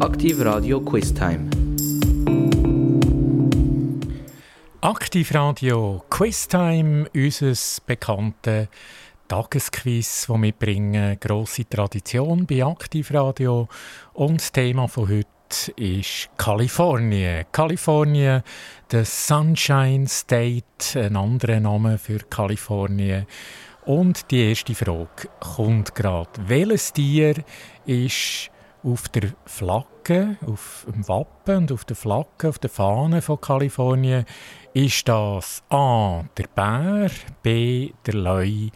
Aktiv Radio Quiz Time. Aktiv Radio Quiz Time, unser bekanntes Tagesquiz, das wir bringen. Grosse Tradition bei Aktiv Radio. Und das Thema von heute ist Kalifornien. Kalifornien, der Sunshine State, ein anderer Name für Kalifornien. Und die erste Frage kommt gerade. Welches Tier ist auf der Flagge, auf dem Wappen und auf der Flagge, auf der Fahne von Kalifornien, ist das A. der Bär, B. der Leu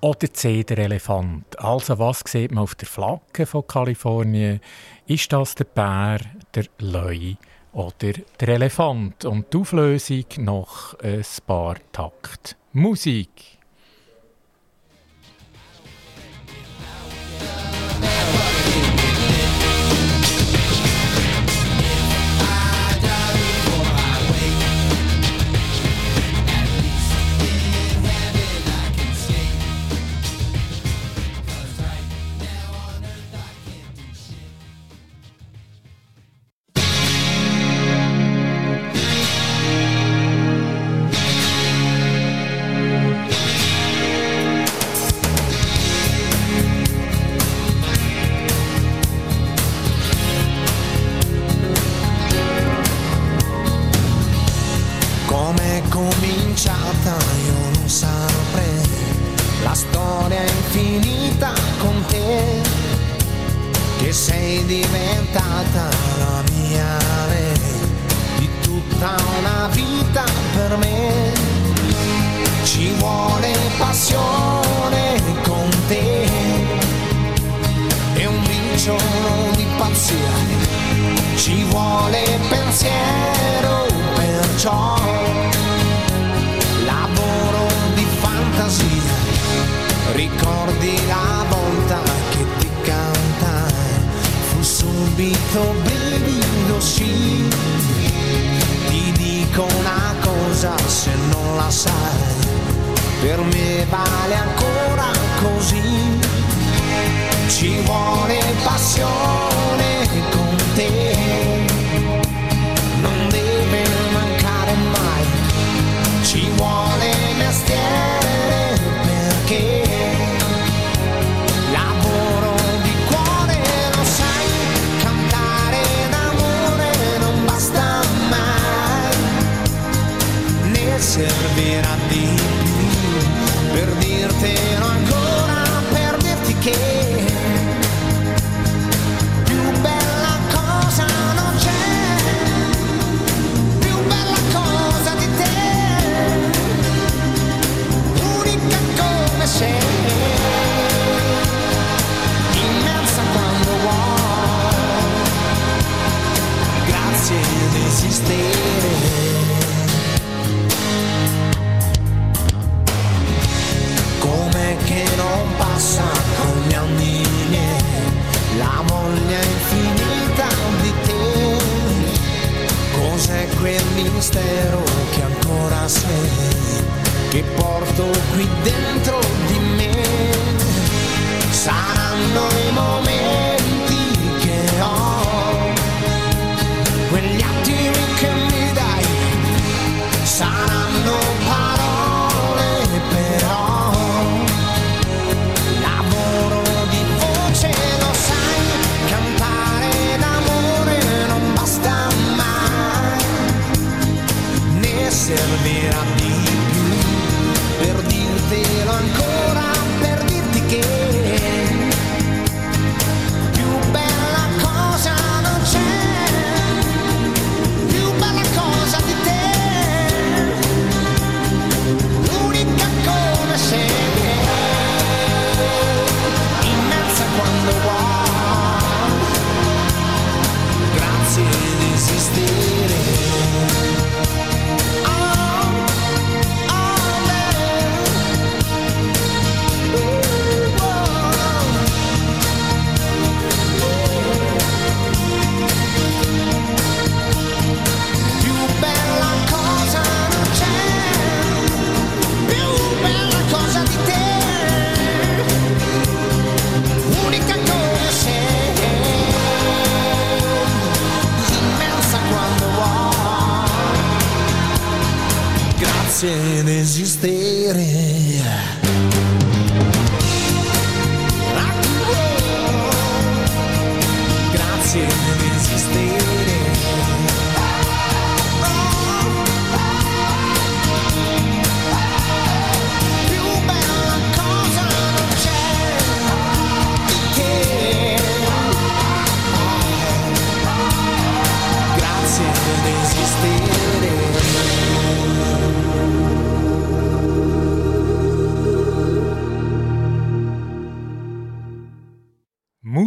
oder C. der Elefant? Also was sieht man auf der Flagge von Kalifornien? Ist das der Bär, der Leu oder der Elefant? Und die Auflösung noch ein paar Takt Musik. diventata la mia re di tutta una vita per me. Ci vuole passione con te e un briciolo di pazzia. Ci vuole pensiero perciò, lavoro di fantasia, ricordi la bontà subito bellino sì. Ti dico una cosa se non la sai per me vale ancora così. Ci vuole passione con te. Non deve mancare mai. Ci vuole passa con come ogni la voglia infinita di te. Cos'è quel mistero che ancora sei, che porto qui dentro di me? Saranno i momenti grazie d'esistere. Grazie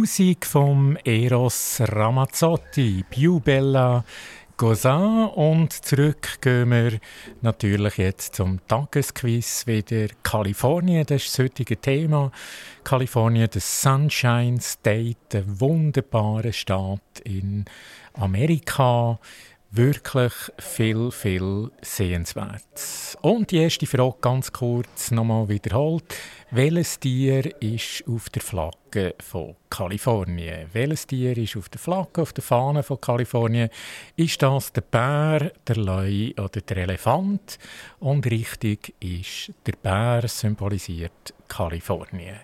Musik vom Eros Ramazzotti, Più Bella Gozan und zurück gehen wir natürlich jetzt zum Tagesquiz wieder. Kalifornien, das ist das heutige Thema. Kalifornien, der Sunshine State, ein wunderbarer Staat in Amerika wirklich viel, viel Sehenswertes. Und die erste Frage ganz kurz nochmal wiederholt. Welches Tier ist auf der Flagge von Kalifornien? Welches Tier ist auf der Flagge, auf der Fahne von Kalifornien? Ist das der Bär, der Leu oder der Elefant? Und richtig ist der Bär symbolisiert Kalifornien.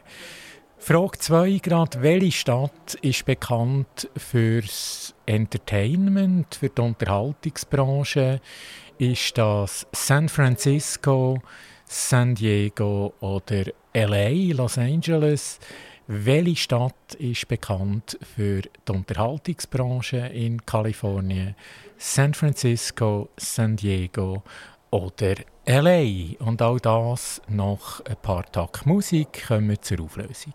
Frage 2 gerade, welche Stadt ist bekannt fürs Entertainment, für die Unterhaltungsbranche? Ist das San Francisco, San Diego oder LA, Los Angeles? Welche Stadt ist bekannt für die Unterhaltungsbranche in Kalifornien? San Francisco, San Diego oder LA? Und all das nach ein paar Tagen Musik kommen wir zur Auflösung.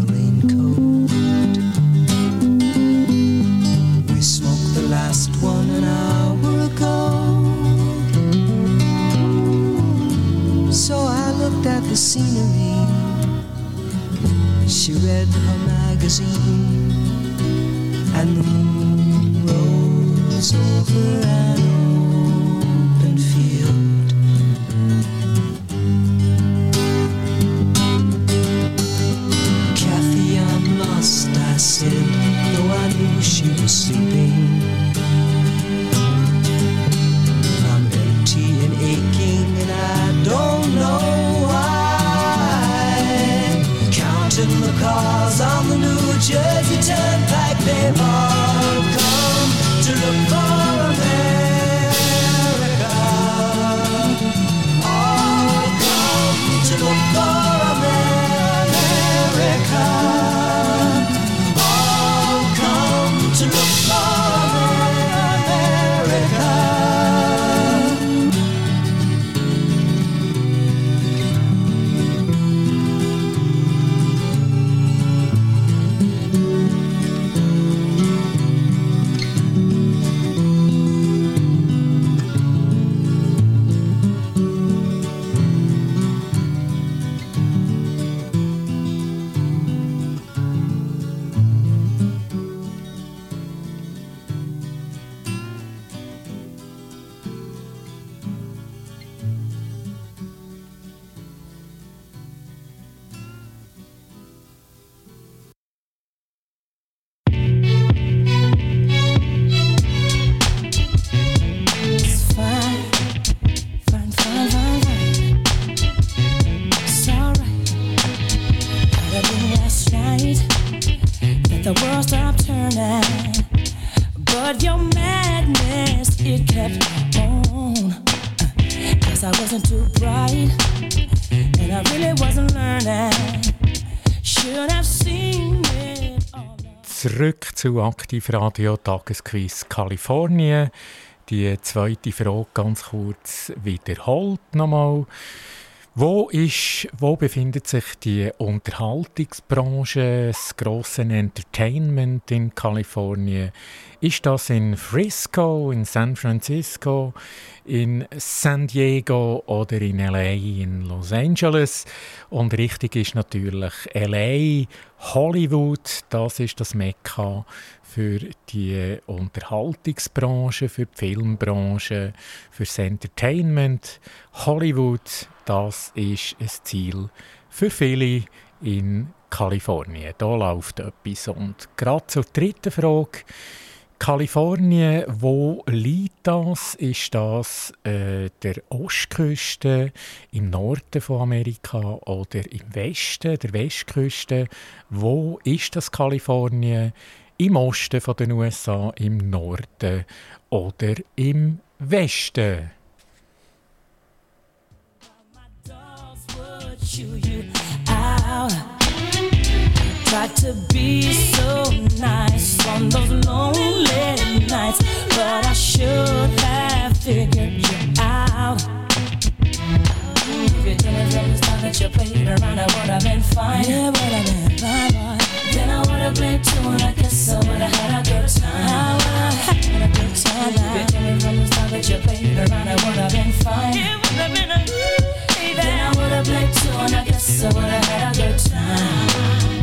scenery. She read her magazine, and the moon rose over an open field. Kathy, I'm lost, I said, though I knew she was sleeping. stars zu Aktivradio Tagesquiz Kalifornien. Die zweite Frage ganz kurz wiederholt nochmal. Wo, ist, wo befindet sich die Unterhaltungsbranche, das grosse Entertainment in Kalifornien? Ist das in Frisco, in San Francisco, in San Diego oder in LA, in Los Angeles? Und richtig ist natürlich LA, Hollywood, das ist das Mekka für die Unterhaltungsbranche, für die Filmbranche, für das Entertainment. Hollywood, das ist ein Ziel für viele in Kalifornien. Da läuft etwas. Und gerade zur dritten Frage. Kalifornien, wo liegt das? Ist das äh, der Ostküste, im Norden von Amerika oder im Westen, der Westküste? Wo ist das Kalifornien? Im Osten von den USA, im Norden oder im Westen? Tried to be so nice on those lonely nights, but I should have figured you out. If you me from the start that you played around, I would have been fine. Yeah, would have been fine. Then I would have played too, and I guess I would have had a good time. I would have had a good time. If you me from the start that you played around, I would have been fine. It would have been a good Then I would have played too, and I guess I would have had a good time.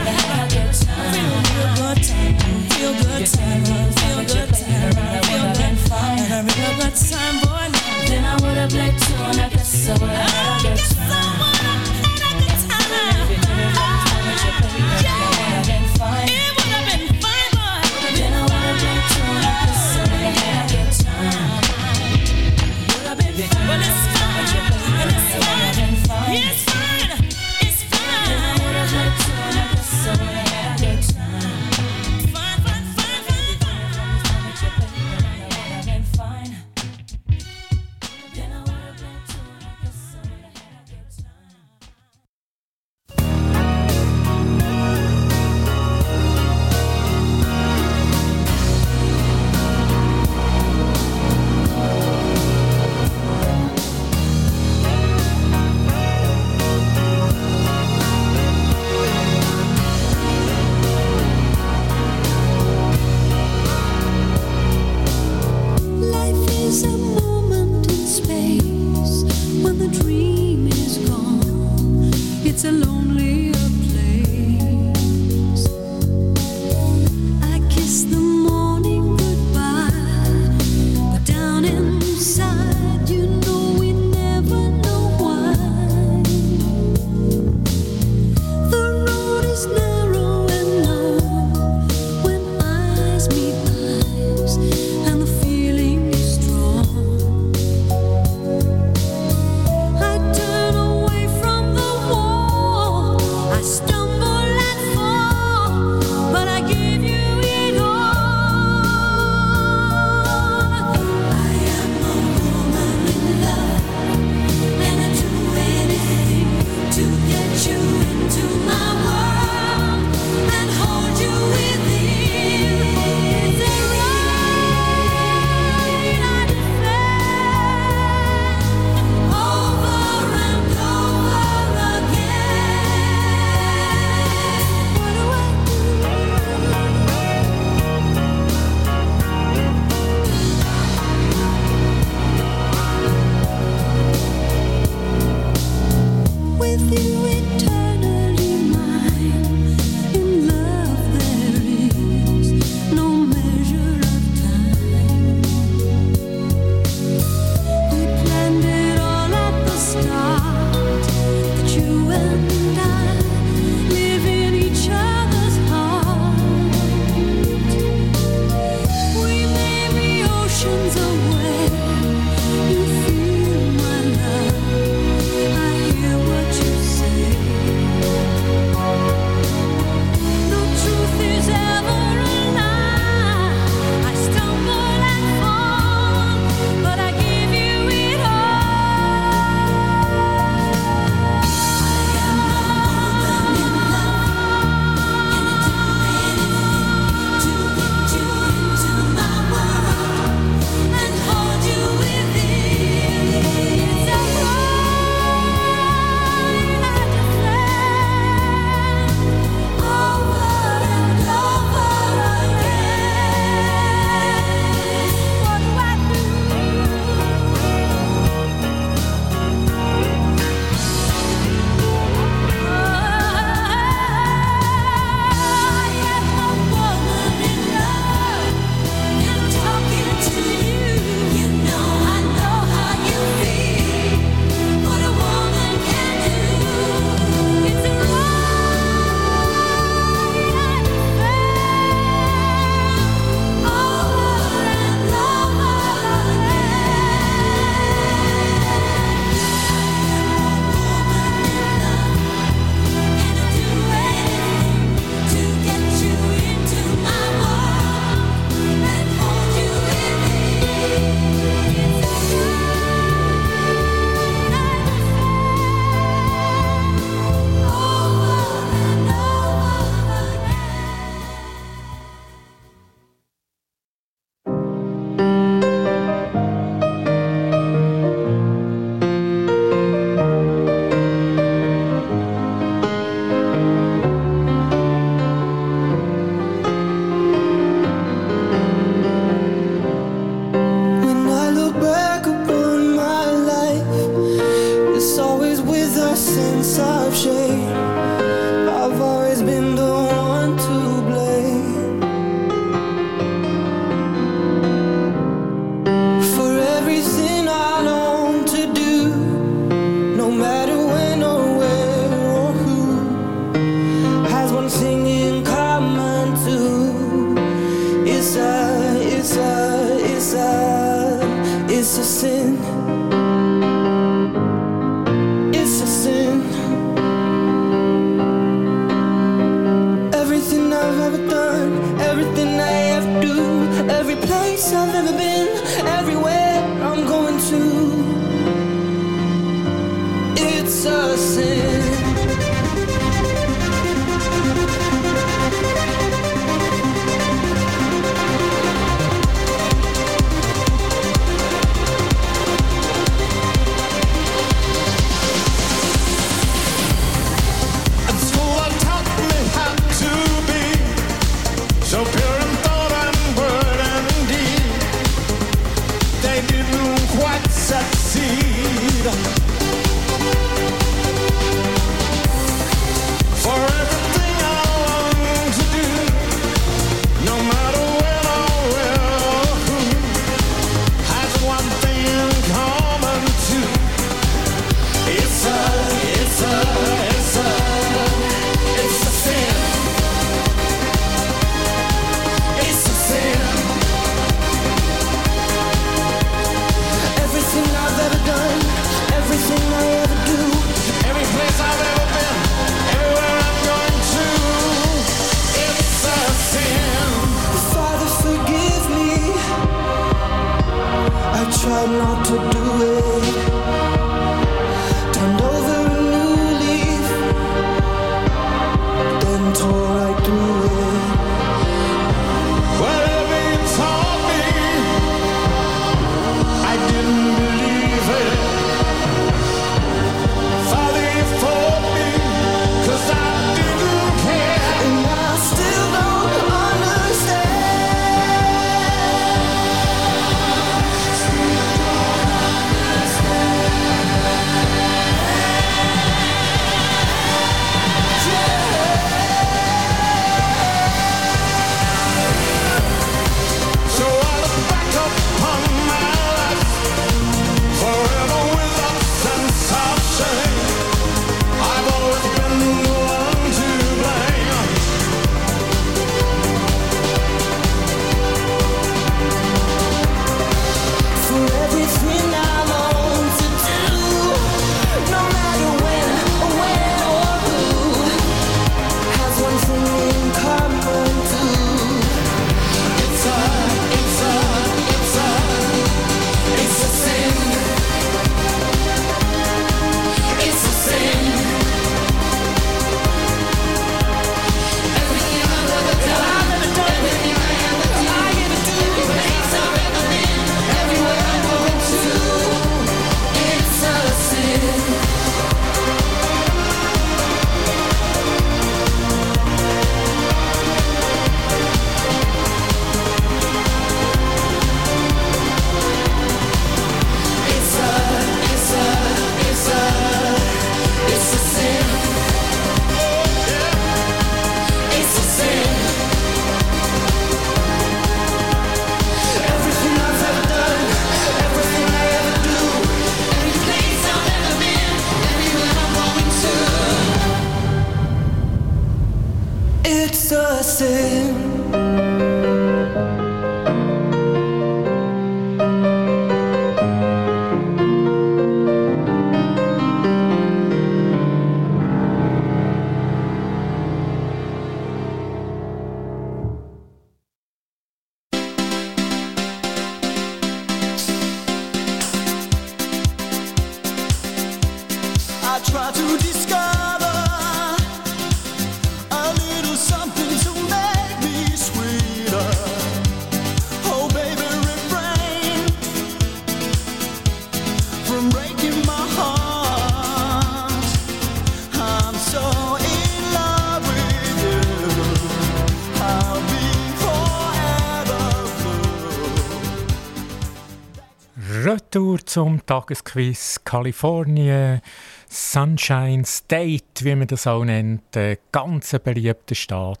Tagesquiz Kalifornien, Sunshine State, wie man das auch nennt, ein ganz beliebter Staat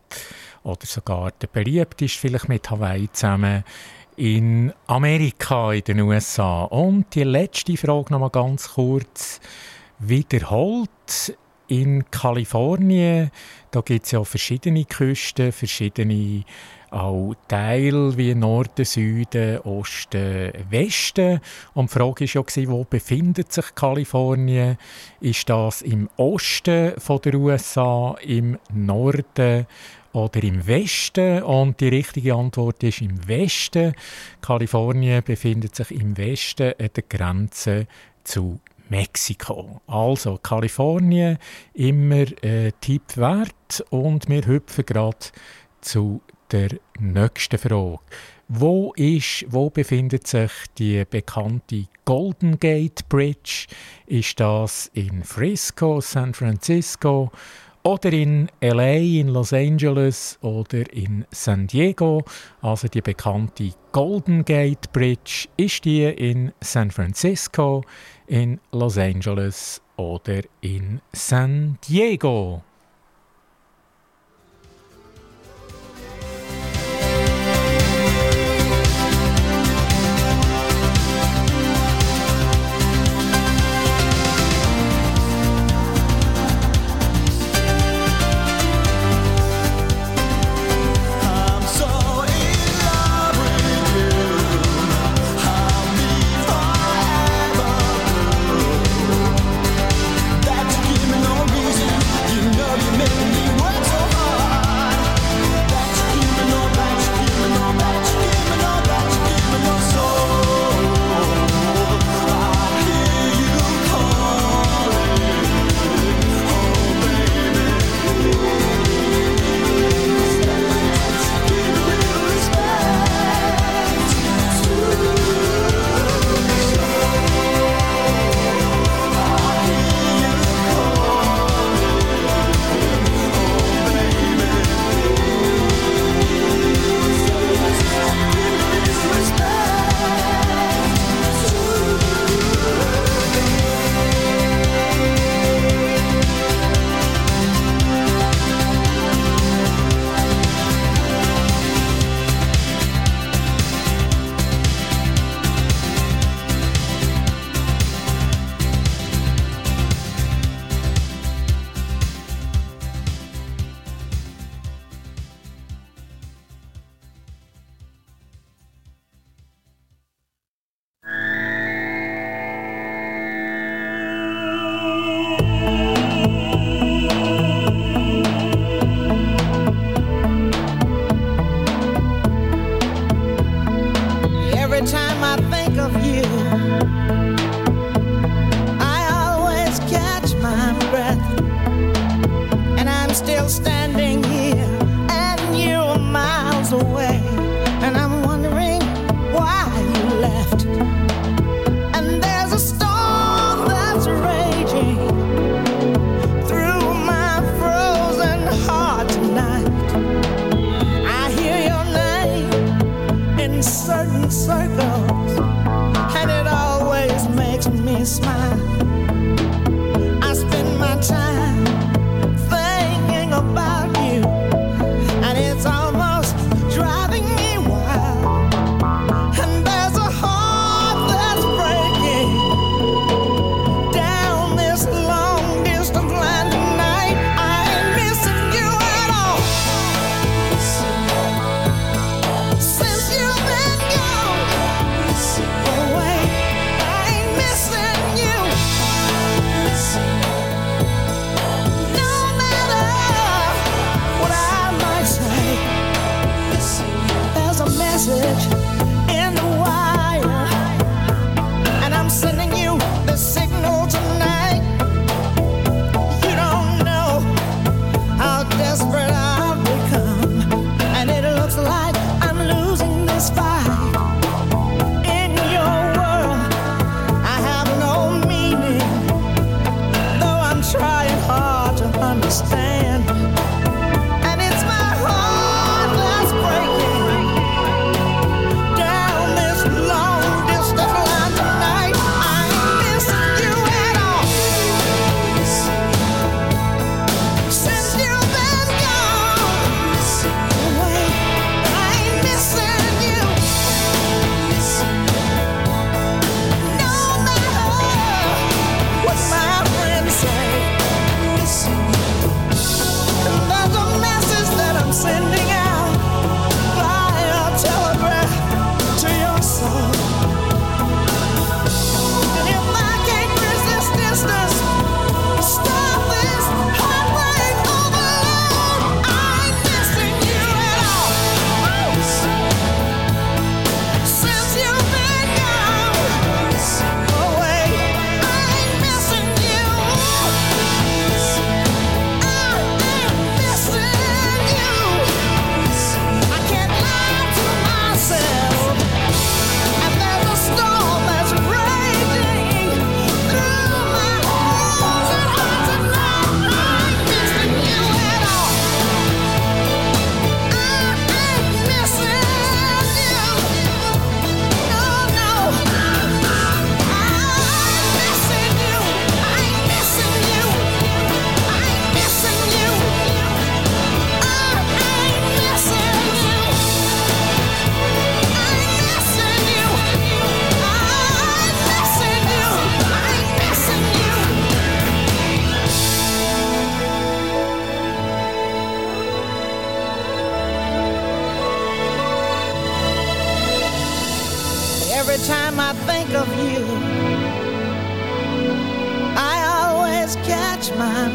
oder sogar der beliebteste, vielleicht mit Hawaii zusammen in Amerika, in den USA. Und die letzte Frage noch mal ganz kurz wiederholt. In Kalifornien, da gibt es ja verschiedene Küsten, verschiedene auch Teil wie Norden, Süden, Osten, Westen. Und die Frage war ja, wo befindet sich Kalifornien? Ist das im Osten von der USA, im Norden oder im Westen? Und die richtige Antwort ist im Westen. Kalifornien befindet sich im Westen an der Grenze zu Mexiko. Also Kalifornien immer äh, Tipp wert und wir hüpfen gerade zu der nächsten Frage. Wo, ist, wo befindet sich die bekannte Golden Gate Bridge? Ist das in Frisco, San Francisco oder in LA, in Los Angeles oder in San Diego? Also die bekannte Golden Gate Bridge, ist die in San Francisco, in Los Angeles oder in San Diego?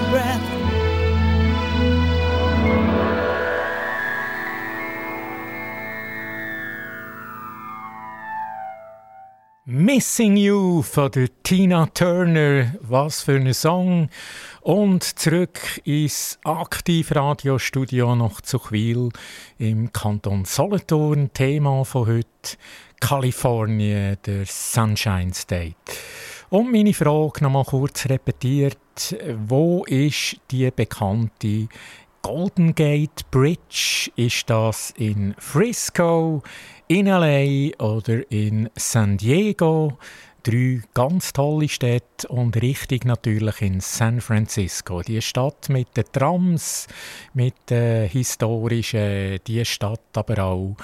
Breath. Missing You von der Tina Turner. Was für ein Song. Und zurück ins Aktivradiostudio nach Zuchwil im Kanton Solothurn. Thema von heute Kalifornien, der Sunshine State. Und meine Frage noch mal kurz repetiert. Wo ist die bekannte Golden Gate Bridge? Ist das in Frisco, in LA oder in San Diego? Drei ganz tolle Städte und richtig natürlich in San Francisco. Die Stadt mit den Trams, mit den historischen, die Stadt aber auch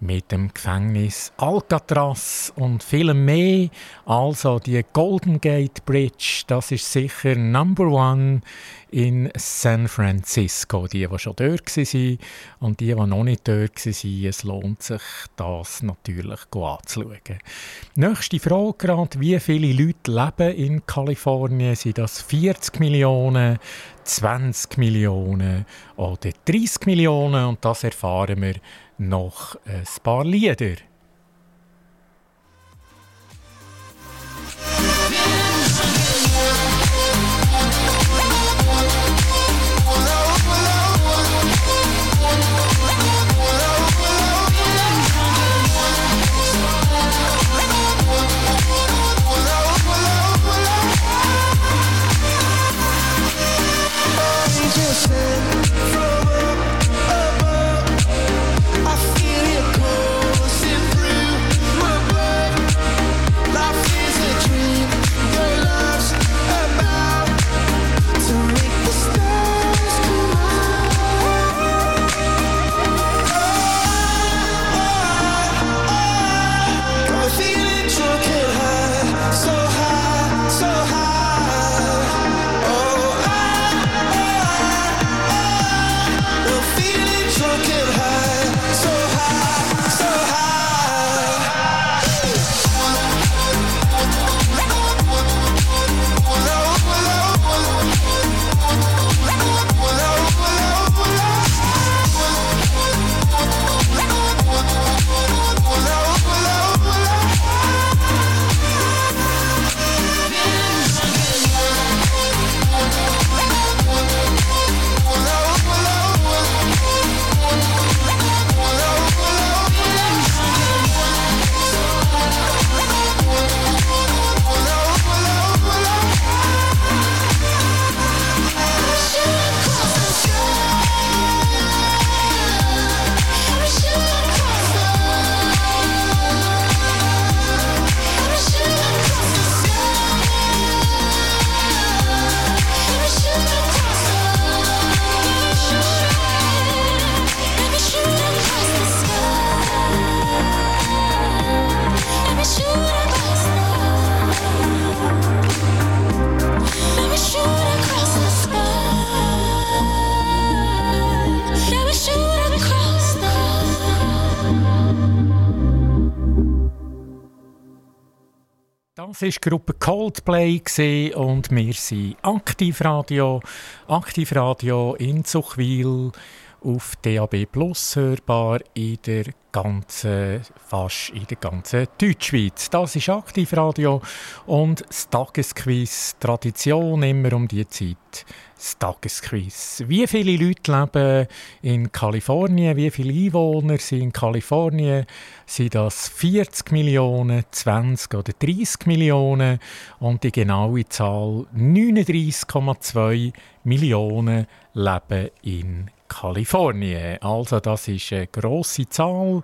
mit dem Gefängnis Alcatraz und viel mehr. Also die Golden Gate Bridge, das ist sicher Number One in San Francisco. Die, die schon dort waren und die, die noch nicht dort waren, es lohnt sich, das natürlich anzuschauen. Nächste Frage gerade, wie viele Leute leben in Kalifornien? Sind das 40 Millionen, 20 Millionen oder 30 Millionen? Und das erfahren wir noch ein paar Lieder. Das war die Gruppe Coldplay und wir sind Aktivradio. Aktivradio in Zuchwil auf DAB Plus hörbar in der ganzen, fast in der ganzen Deutschschweiz. Das ist Aktivradio und das Tagesquiz, Tradition immer um die Zeit das Tagesquiz. Wie viele Leute leben in Kalifornien? Wie viele Einwohner sind in Kalifornien? Sind das 40 Millionen, 20 oder 30 Millionen? Und die genaue Zahl 39,2 Millionen leben in Kalifornien. Also das ist eine grosse Zahl,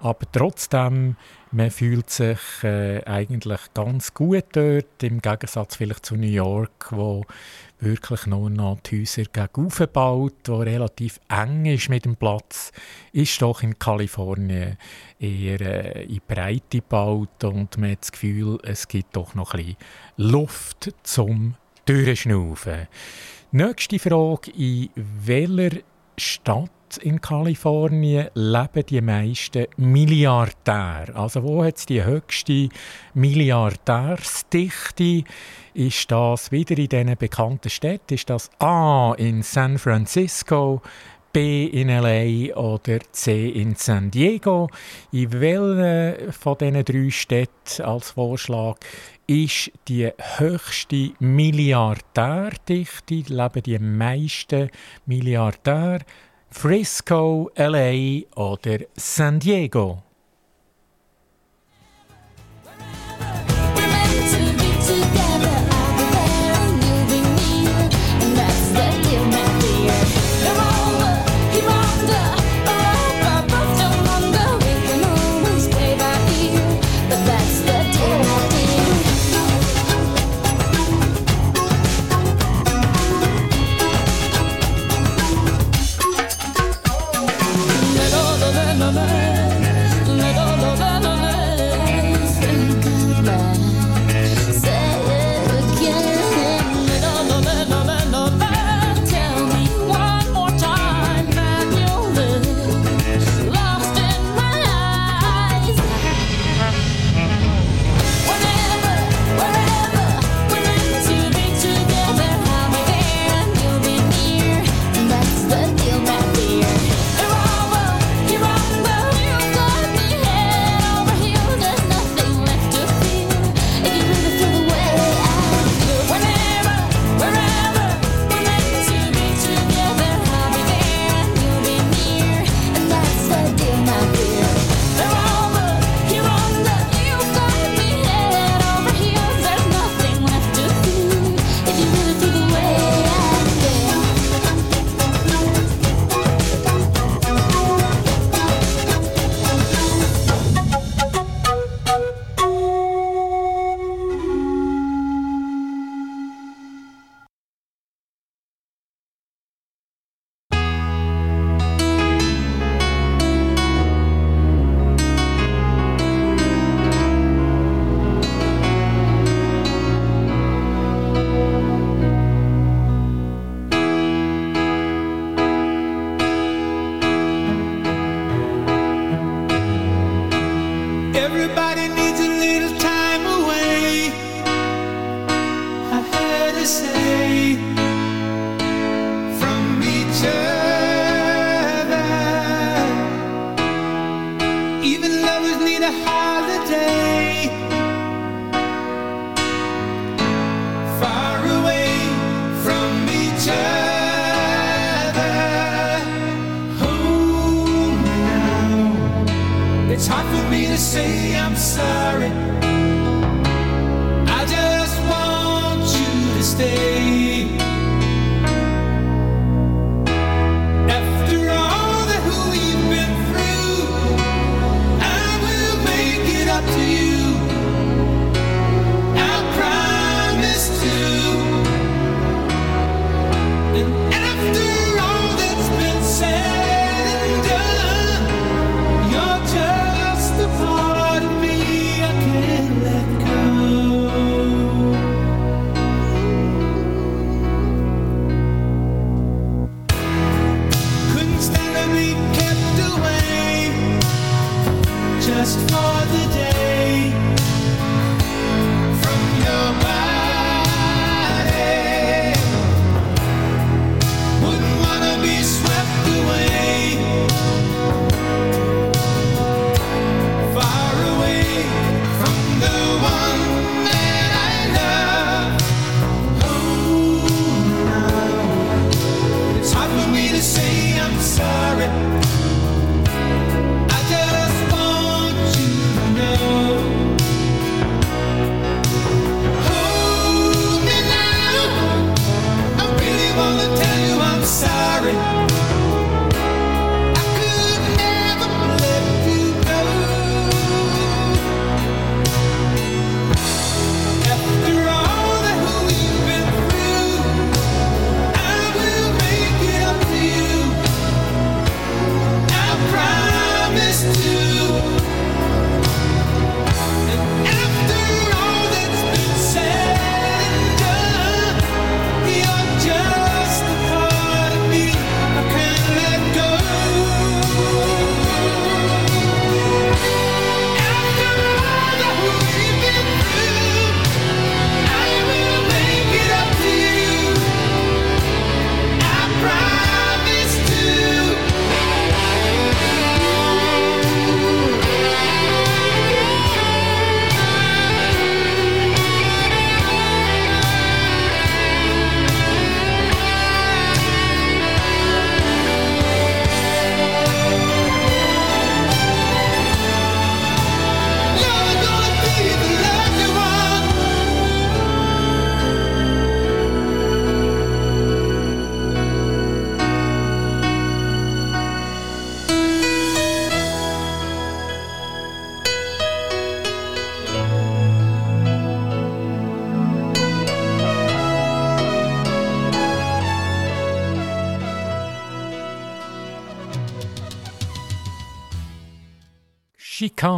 aber trotzdem man fühlt sich äh, eigentlich ganz gut dort, im Gegensatz vielleicht zu New York, wo wirklich nur noch die Häuser gegenüber baut, wo relativ eng ist mit dem Platz, ist doch in Kalifornien eher äh, in Breite gebaut und man hat das Gefühl, es gibt doch noch ein bisschen Luft zum Durchschnaufen. Nächste Frage, in welcher Stadt in Kalifornien leben die meisten Milliardäre. Also wo hat es die höchste Milliardärsdichte? Ist das wieder in diesen bekannten Städten? Ist das A in San Francisco, B in LA oder C in San Diego? In welchen von diesen drei Städten als Vorschlag ist die höchste Milliardärdichte? Leben die meisten Milliardäre? Frisco, LA oder San Diego?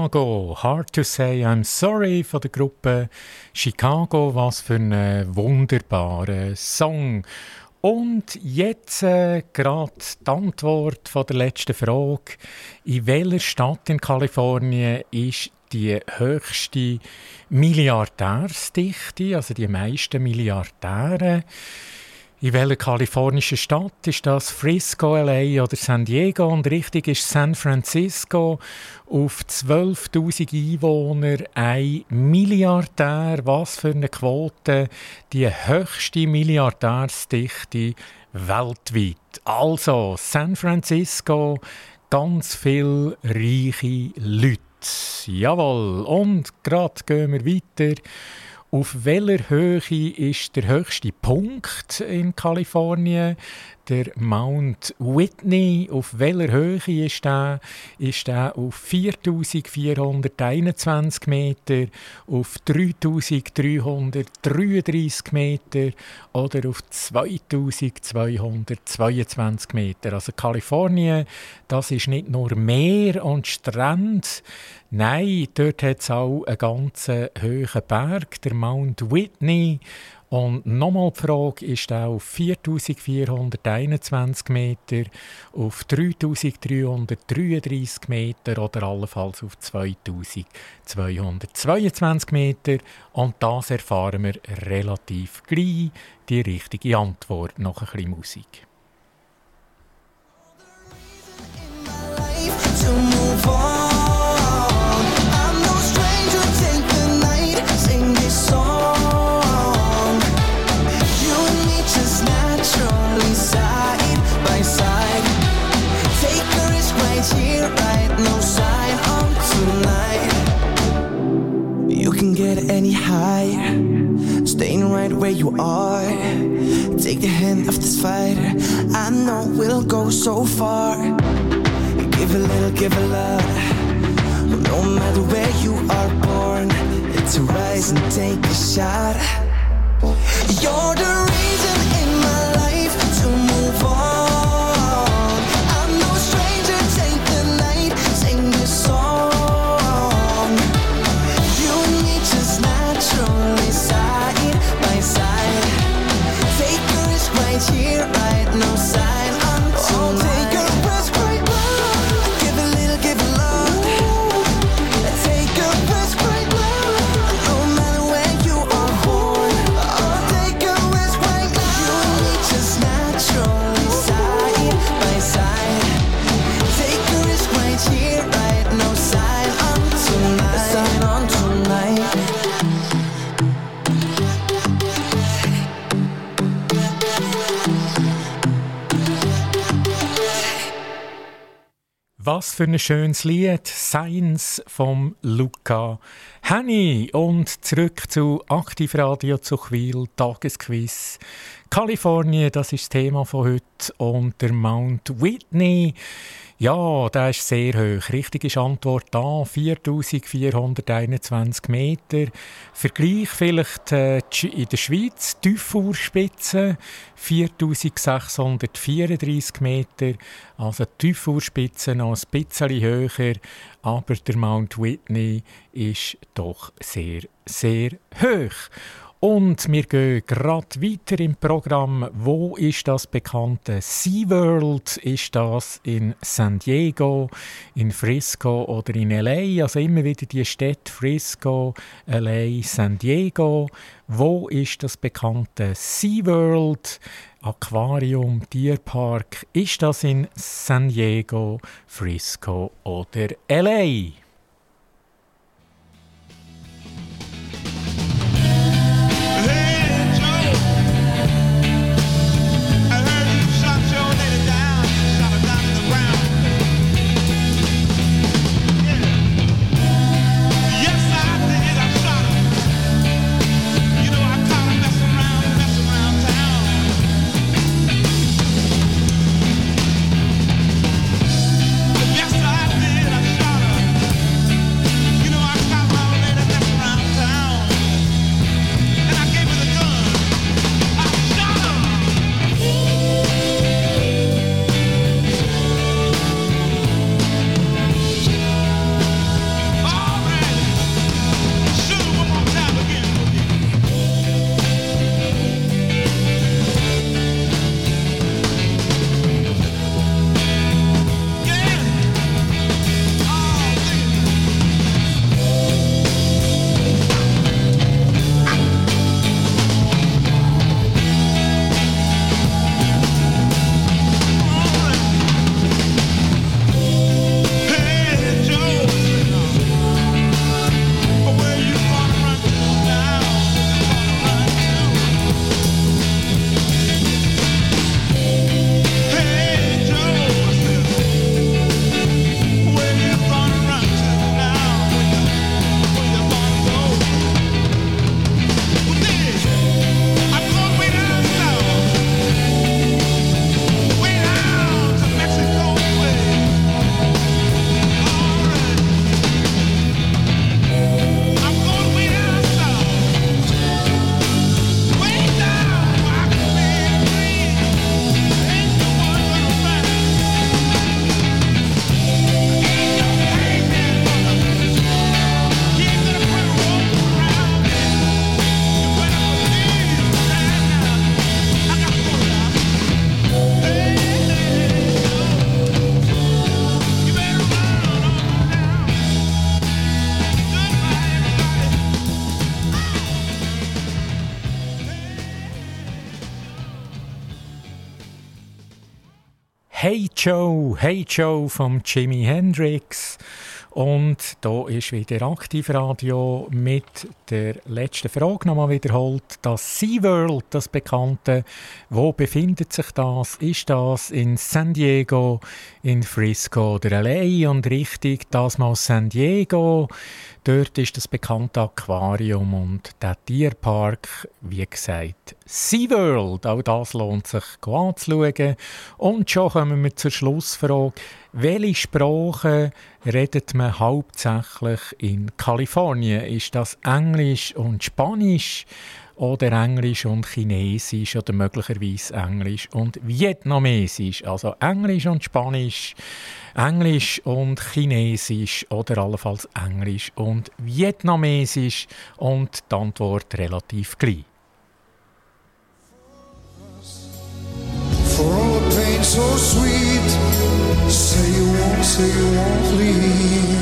Chicago, Hard to Say I'm Sorry von der Gruppe Chicago, was für ein wunderbarer Song. Und jetzt äh, gerade die Antwort von der letzten Frage. In welcher Stadt in Kalifornien ist die höchste Milliardärsdichte, also die meisten Milliardäre? In welcher kalifornischen Stadt ist das? Frisco, LA oder San Diego? Und richtig ist San Francisco. Auf 12.000 Einwohner ein Milliardär. Was für eine Quote! Die höchste Milliardärsdichte weltweit. Also, San Francisco, ganz viele reiche Leute. Jawohl. Und gerade gehen wir weiter auf welcher Höhe ist der höchste Punkt in Kalifornien? Der Mount Whitney, auf welcher Höhe ist der? Ist der auf 4421 Meter, auf 3333 Meter oder auf 2222 Meter? Also Kalifornien, das ist nicht nur Meer und Strand, nein, dort hat es auch einen ganz hohen Berg, der Mount Whitney. Und nochmal die Frage, ist er auf 4421 Meter, auf 3333 Meter oder allenfalls auf 2222 Meter? Und das erfahren wir relativ gleich, die richtige Antwort nach ein bisschen Musik. to move on where you are. Take the hand of this fighter. I know we'll go so far. Give a little, give a lot. No matter where you are born, it's a rise and take a shot. You're the für ein schönes Lied. Science vom Luca Henny. Und zurück zu Aktivradio Zuchwil, Tagesquiz. Kalifornien, das ist das Thema von heute. Und der Mount Whitney. Ja, der ist sehr hoch. Richtig ist Antwort da. 4421 Meter. Vergleich vielleicht äh, in der Schweiz. Tiefurspitze 4634 Meter. Also Tiefurspitze noch ein bisschen höher. Aber der Mount Whitney ist doch sehr, sehr hoch. Und wir gehen gerade weiter im Programm. Wo ist das bekannte SeaWorld? Ist das in San Diego, in Frisco oder in LA? Also immer wieder die Städte Frisco, LA, San Diego. Wo ist das bekannte SeaWorld? Aquarium, Tierpark. Ist das in San Diego, Frisco oder LA? Joe, Hey Joe von Jimi Hendrix. Und da ist wieder Aktivradio mit der letzten Frage nochmal wiederholt. Das SeaWorld, das Bekannte, wo befindet sich das? Ist das in San Diego, in Frisco oder LA? Und richtig, das mal San Diego. Dort ist das bekannte Aquarium und der Tierpark, wie gesagt, SeaWorld. Auch das lohnt sich anzuschauen. Und schon kommen wir zur Schlussfrage. Welche Sprache redet man hauptsächlich in Kalifornien? Ist das Englisch und Spanisch? oder Englisch und Chinesisch oder möglicherweise Englisch und Vietnamesisch. Also Englisch und Spanisch, Englisch und Chinesisch oder allenfalls Englisch und Vietnamesisch und die Antwort relativ gleich. For all the pain so sweet, say you won't, say you won't leave.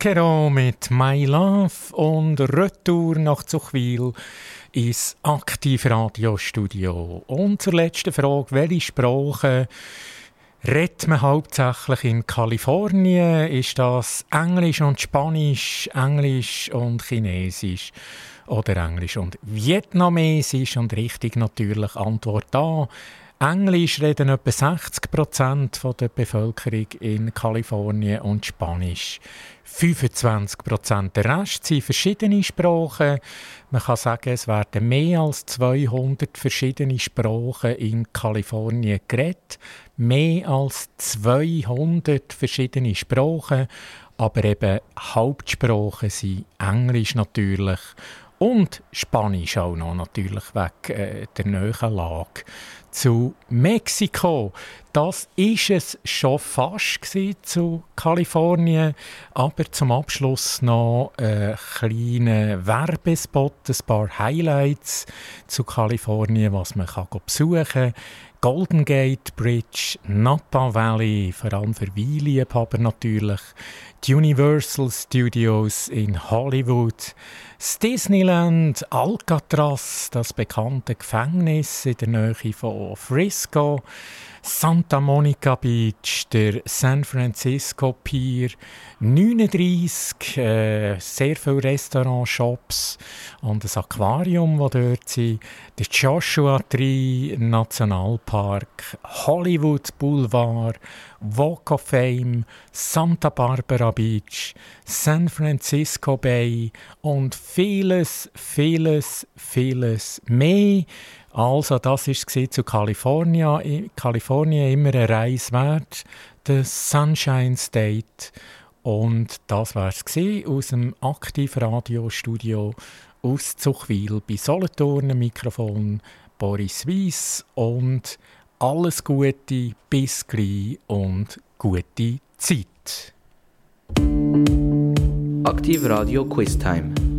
Zucchero mit My Love und Retour nach Zuchwil ins Aktivradiostudio. Und zur letzten Frage, welche Sprache redet man hauptsächlich in Kalifornien? Ist das Englisch und Spanisch, Englisch und Chinesisch? Oder Englisch und Vietnamesisch? Und richtig natürlich Antwort A. Englisch reden etwa 60 Prozent der Bevölkerung in Kalifornien und Spanisch 25 Prozent. Der Rest sind verschiedene Sprachen. Man kann sagen, es werden mehr als 200 verschiedene Sprachen in Kalifornien geredet. Mehr als 200 verschiedene Sprachen. Aber eben Hauptsprachen sind Englisch natürlich und Spanisch auch noch natürlich wegen äh, der neuen Lage zu Mexiko. Das ist es schon fast zu Kalifornien, aber zum Abschluss noch ein kleiner Werbespot, ein paar Highlights zu Kalifornien, was man kann besuchen kann. Golden Gate Bridge, Napa Valley, vor allem für Weinliebhaber natürlich, die Universal Studios in Hollywood, das Disneyland Alcatraz, das bekannte Gefängnis in der Nähe von Frisco, Santa Monica Beach, der San Francisco Pier, 39, äh, sehr viele Restaurants, Shops und das Aquarium, das dort sind, der Joshua Tree Nationalpark, Hollywood Boulevard, Walk of Fame, Santa Barbara Beach, San Francisco Bay und vieles, vieles, vieles mehr. Also das war zu Kalifornien, Kalifornien immer eine Reise wert, der Sunshine State. Und das war es aus dem Aktivradiostudio aus Zuchwil bei Solothurn Mikrofon Boris Weiss und alles Gute, bis gleich und gute Zeit. Aktiv Radio Quiz Time.